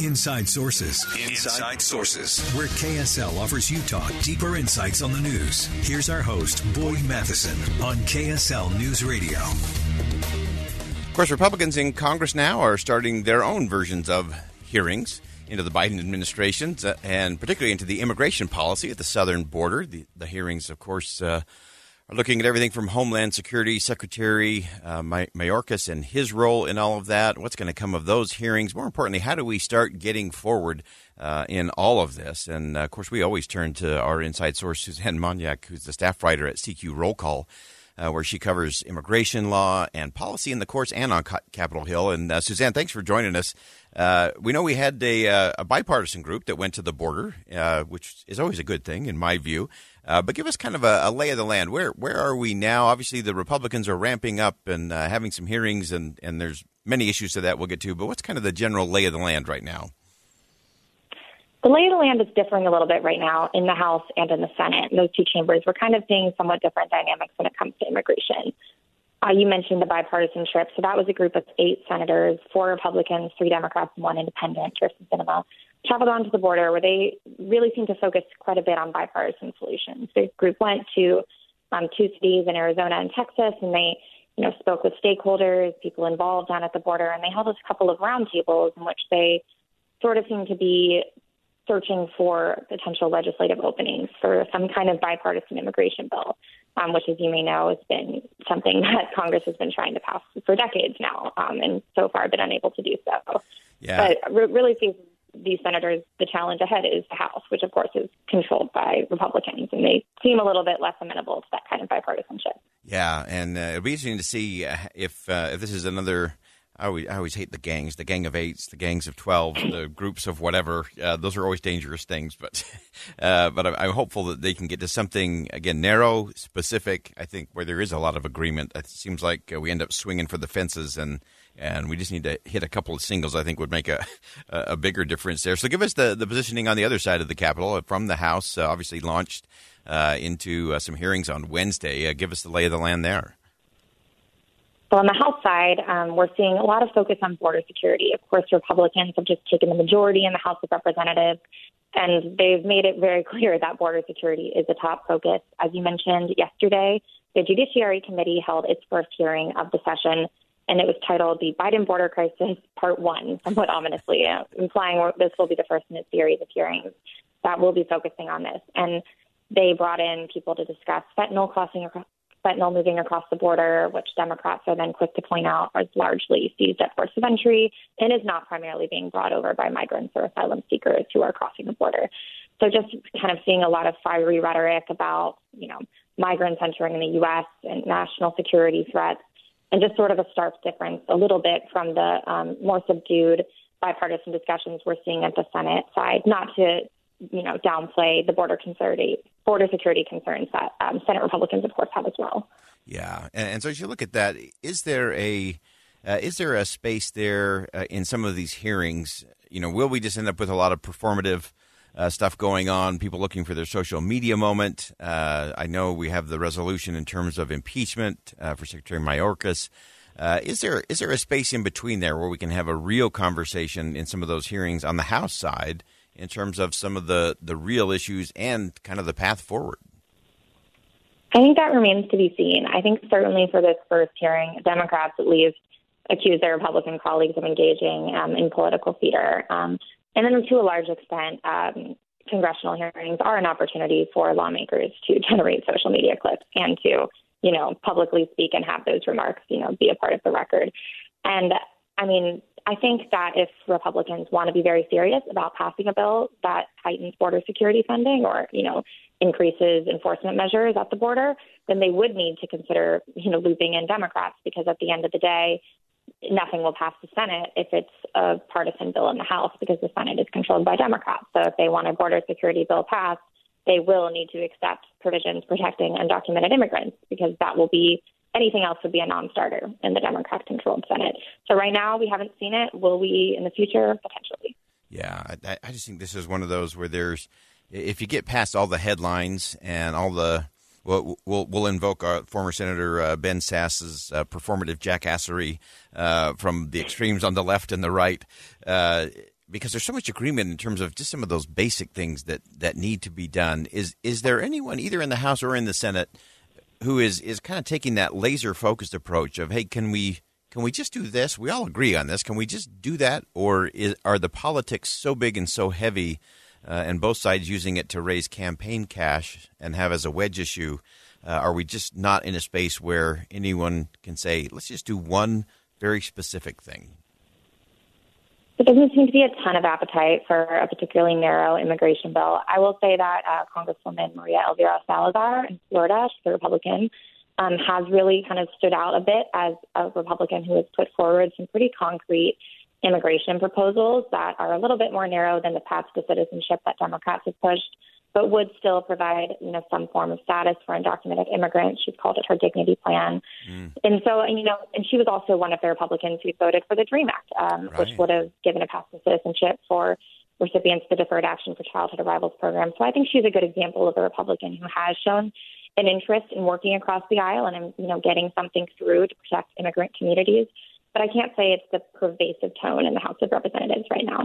Inside Sources. Inside Sources. Where KSL offers Utah deeper insights on the news. Here's our host, Boyd Matheson, on KSL News Radio. Of course, Republicans in Congress now are starting their own versions of hearings into the Biden administration, uh, and particularly into the immigration policy at the southern border. The, the hearings, of course, uh, are looking at everything from Homeland Security Secretary uh, Mayorkas and his role in all of that. What's going to come of those hearings? More importantly, how do we start getting forward uh, in all of this? And uh, of course, we always turn to our inside source, Suzanne Monyak, who's the staff writer at CQ Roll Call. Uh, where she covers immigration law and policy in the courts and on Capitol Hill. And uh, Suzanne, thanks for joining us. Uh, we know we had a, uh, a, bipartisan group that went to the border, uh, which is always a good thing in my view. Uh, but give us kind of a, a, lay of the land. Where where are we now? Obviously, the Republicans are ramping up and uh, having some hearings, and, and there's many issues to that we'll get to. But what's kind of the general lay of the land right now? The lay of the land is differing a little bit right now in the House and in the Senate. Those two chambers, we're kind of seeing somewhat different dynamics when it comes to immigration. Uh, you mentioned the bipartisanship. So that was a group of eight senators, four Republicans, three Democrats, and one independent, Kyrsten Sinema, traveled on to the border where they really seem to focus quite a bit on bipartisan solutions. The group went to um, two cities in Arizona and Texas, and they you know, spoke with stakeholders, people involved down at the border, and they held a couple of roundtables in which they sort of seemed to be searching for potential legislative openings for some kind of bipartisan immigration bill, um, which, as you may know, has been something that Congress has been trying to pass for decades now, um, and so far been unable to do so. Yeah. But re- really, seems these senators, the challenge ahead is the House, which of course is controlled by Republicans, and they seem a little bit less amenable to that kind of bipartisanship. Yeah, and uh, it'll be interesting to see uh, if uh, if this is another I always, I always hate the gangs, the gang of eights, the gangs of twelve, the groups of whatever. Uh, those are always dangerous things, but uh, but I'm, I'm, hopeful that they can get to something again narrow, specific. I think where there is a lot of agreement. It seems like uh, we end up swinging for the fences, and and we just need to hit a couple of singles. I think would make a a bigger difference there. So give us the the positioning on the other side of the Capitol uh, from the House. Uh, obviously launched uh, into some hearings on Wednesday. give us the lay of the land there. So on the House side, um, we're seeing a lot of focus on border security. Of course, Republicans have just taken the majority in the House of Representatives, and they've made it very clear that border security is a top focus. As you mentioned yesterday, the Judiciary Committee held its first hearing of the session, and it was titled "The Biden Border Crisis Part One," somewhat ominously, uh, implying this will be the first in a series of hearings that will be focusing on this. And they brought in people to discuss fentanyl crossing fentanyl moving across the border, which Democrats are then quick to point out is largely seized at ports of entry and is not primarily being brought over by migrants or asylum seekers who are crossing the border. So just kind of seeing a lot of fiery rhetoric about, you know, migrants entering in the U.S. and national security threats, and just sort of a stark difference a little bit from the um, more subdued bipartisan discussions we're seeing at the Senate side. Not to you know, downplay the border security border security concerns that um, Senate Republicans, of course, have as well. Yeah, and, and so as you look at that, is there a uh, is there a space there uh, in some of these hearings? You know, will we just end up with a lot of performative uh, stuff going on? People looking for their social media moment. Uh, I know we have the resolution in terms of impeachment uh, for Secretary Mayorkas. Uh, is there is there a space in between there where we can have a real conversation in some of those hearings on the House side in terms of some of the, the real issues and kind of the path forward? I think that remains to be seen. I think certainly for this first hearing, Democrats at least accuse their Republican colleagues of engaging um, in political theater. Um, and then to a large extent, um, congressional hearings are an opportunity for lawmakers to generate social media clips and to, you know, publicly speak and have those remarks, you know, be a part of the record. And I mean, I think that if Republicans want to be very serious about passing a bill that tightens border security funding or, you know, increases enforcement measures at the border, then they would need to consider, you know, looping in Democrats because at the end of the day, nothing will pass the Senate if it's a partisan bill in the House because the Senate is controlled by Democrats. So if they want a border security bill passed, they will need to accept provisions protecting undocumented immigrants because that will be anything else would be a non-starter in the Democrat-controlled Senate. So right now we haven't seen it. Will we in the future? Potentially. Yeah, I, I just think this is one of those where there's, if you get past all the headlines and all the, well, we'll, we'll invoke our former Senator uh, Ben Sasse's uh, performative jackassery uh, from the extremes on the left and the right, uh, because there's so much agreement in terms of just some of those basic things that, that need to be done. Is is there anyone either in the House or in the Senate who is is kind of taking that laser focused approach of hey can we can we just do this? We all agree on this. Can we just do that? Or is, are the politics so big and so heavy uh, and both sides using it to raise campaign cash and have as a wedge issue uh, are we just not in a space where anyone can say let's just do one very specific thing there doesn't seem to be a ton of appetite for a particularly narrow immigration bill. I will say that uh, Congresswoman Maria Elvira Salazar in Florida, she's a Republican, um, has really kind of stood out a bit as a Republican who has put forward some pretty concrete immigration proposals that are a little bit more narrow than the path to citizenship that Democrats have pushed but would still provide, you know, some form of status for undocumented immigrants. She's called it her dignity plan. Mm. And so, and, you know, and she was also one of the Republicans who voted for the DREAM Act, um, right. which would have given a path to citizenship for recipients of the Deferred Action for Childhood Arrivals program. So I think she's a good example of a Republican who has shown an interest in working across the aisle and, you know, getting something through to protect immigrant communities. But I can't say it's the pervasive tone in the House of Representatives right now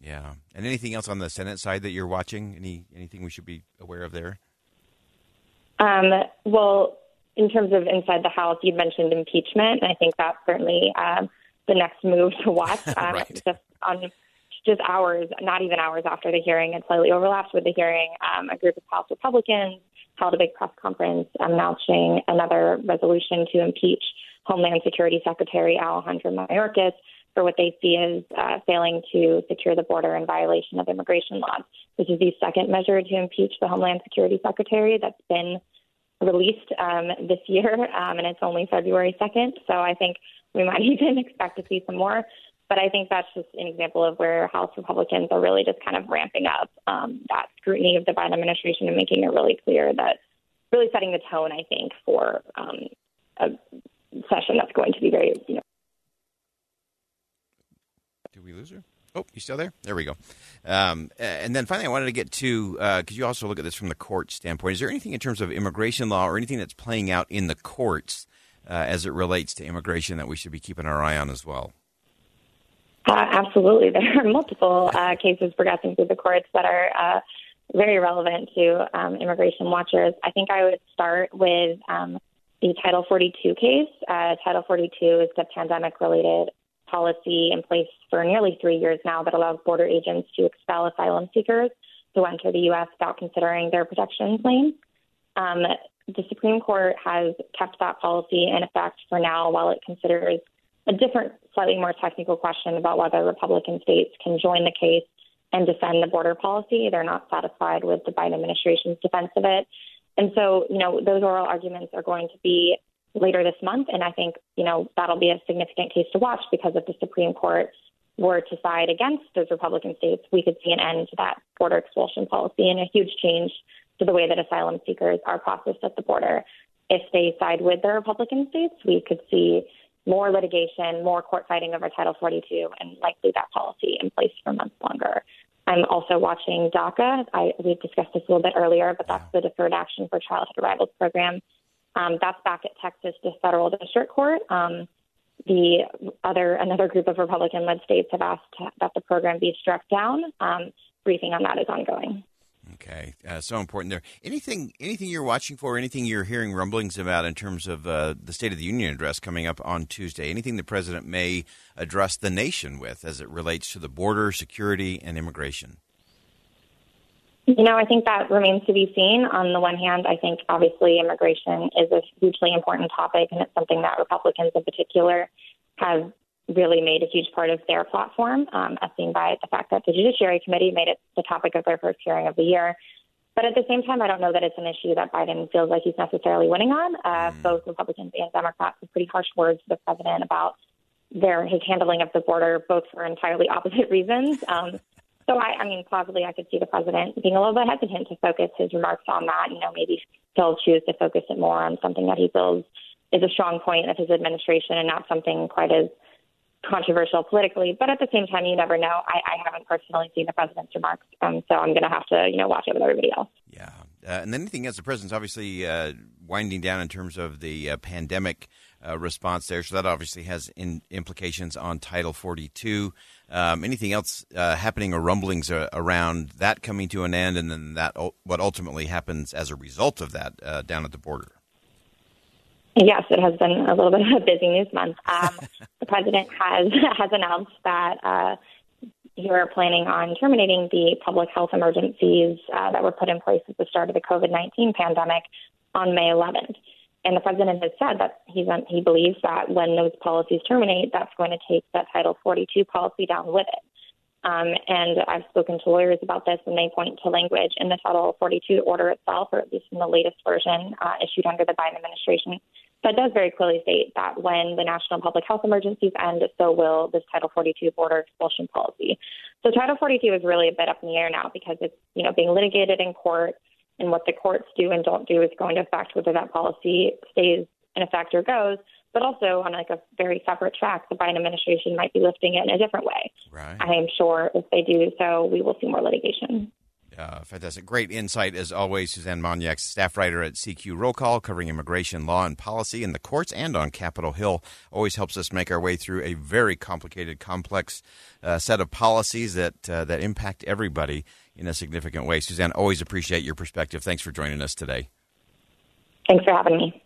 Yeah. And anything else on the Senate side that you're watching? Any anything we should be aware of there? Um, well, in terms of inside the House, you mentioned impeachment, and I think that's certainly um, the next move to watch. Um, right. Just on just hours, not even hours after the hearing, it slightly overlaps with the hearing, um, a group of House Republicans held a big press conference announcing another resolution to impeach Homeland Security Secretary Alejandro Mayorkas for what they see as uh, failing to secure the border in violation of immigration laws. This is the second measure to impeach the Homeland Security Secretary that's been released um, this year, um, and it's only February 2nd. So I think we might even expect to see some more. But I think that's just an example of where House Republicans are really just kind of ramping up um, that scrutiny of the Biden administration and making it really clear that really setting the tone, I think, for um, a session that's going to be very, you know, did we lose her? Oh, you still there? There we go. Um, and then finally, I wanted to get to because uh, you also look at this from the court standpoint. Is there anything in terms of immigration law or anything that's playing out in the courts uh, as it relates to immigration that we should be keeping our eye on as well? Uh, absolutely, there are multiple uh, cases progressing through the courts that are uh, very relevant to um, immigration watchers. I think I would start with um, the Title 42 case. Uh, Title 42 is the pandemic-related policy in place for nearly three years now that allows border agents to expel asylum seekers who enter the U.S. without considering their protection claims. Um, the Supreme Court has kept that policy in effect for now while it considers a different, slightly more technical question about whether Republican states can join the case and defend the border policy. They're not satisfied with the Biden administration's defense of it. And so, you know, those oral arguments are going to be later this month. And I think, you know, that'll be a significant case to watch because if the Supreme Court were to side against those Republican states, we could see an end to that border expulsion policy and a huge change to the way that asylum seekers are processed at the border. If they side with the Republican states, we could see more litigation, more court fighting over Title 42, and likely that policy in place for months longer. I'm also watching DACA. I, we discussed this a little bit earlier, but that's the Deferred Action for Childhood Arrivals program. Um, that's back at Texas federal district court. Um, the other another group of Republican-led states have asked that the program be struck down. Um, briefing on that is ongoing. Okay, uh, so important there. Anything, anything you're watching for? Anything you're hearing rumblings about in terms of uh, the State of the Union address coming up on Tuesday? Anything the president may address the nation with as it relates to the border, security, and immigration? You know, I think that remains to be seen. On the one hand, I think obviously immigration is a hugely important topic, and it's something that Republicans in particular have really made a huge part of their platform, um, as seen by the fact that the Judiciary Committee made it the topic of their first hearing of the year. But at the same time, I don't know that it's an issue that Biden feels like he's necessarily winning on. Uh, mm. Both Republicans and Democrats have pretty harsh words to the president about their his handling of the border, both for entirely opposite reasons. Um, so I, I mean, plausibly, I could see the president being a little bit hesitant to focus his remarks on that. You know, maybe he'll choose to focus it more on something that he feels is a strong point of his administration and not something quite as controversial politically. But at the same time, you never know. I, I haven't personally seen the president's remarks, um, so I'm going to have to, you know, watch it with everybody else. Yeah, uh, and then anything else? The president's obviously uh, winding down in terms of the uh, pandemic uh, response there, so that obviously has in, implications on Title 42. Um, anything else uh, happening or rumblings uh, around that coming to an end, and then that what ultimately happens as a result of that down at the border? Yes, it has been a little bit of a busy news month. Um, the president has has announced that uh, you're planning on terminating the public health emergencies uh, that were put in place at the start of the COVID 19 pandemic on May 11th. And the president has said that he's he believes that when those policies terminate, that's going to take that Title 42 policy down with it. Um, and I've spoken to lawyers about this, and they point to language in the Title 42 order itself, or at least in the latest version uh, issued under the Biden administration, that does very clearly state that when the national public health emergencies end, so will this Title 42 border expulsion policy. So Title 42 is really a bit up in the air now because it's you know being litigated in court, and what the courts do and don't do is going to affect whether that policy stays in effect or goes. But also on like a very separate track, the Biden administration might be lifting it in a different way. Right. I am sure if they do so, we will see more litigation. Uh, fantastic. Great insight, as always, Suzanne Monyak, staff writer at CQ Roll Call, covering immigration law and policy in the courts and on Capitol Hill. Always helps us make our way through a very complicated, complex uh, set of policies that, uh, that impact everybody in a significant way. Suzanne, always appreciate your perspective. Thanks for joining us today. Thanks for having me.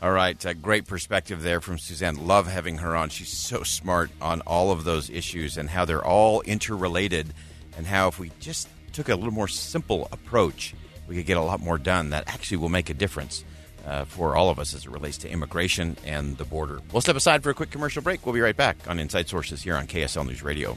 All right, a great perspective there from Suzanne. Love having her on. She's so smart on all of those issues and how they're all interrelated, and how if we just took a little more simple approach, we could get a lot more done that actually will make a difference uh, for all of us as it relates to immigration and the border. We'll step aside for a quick commercial break. We'll be right back on Inside Sources here on KSL News Radio.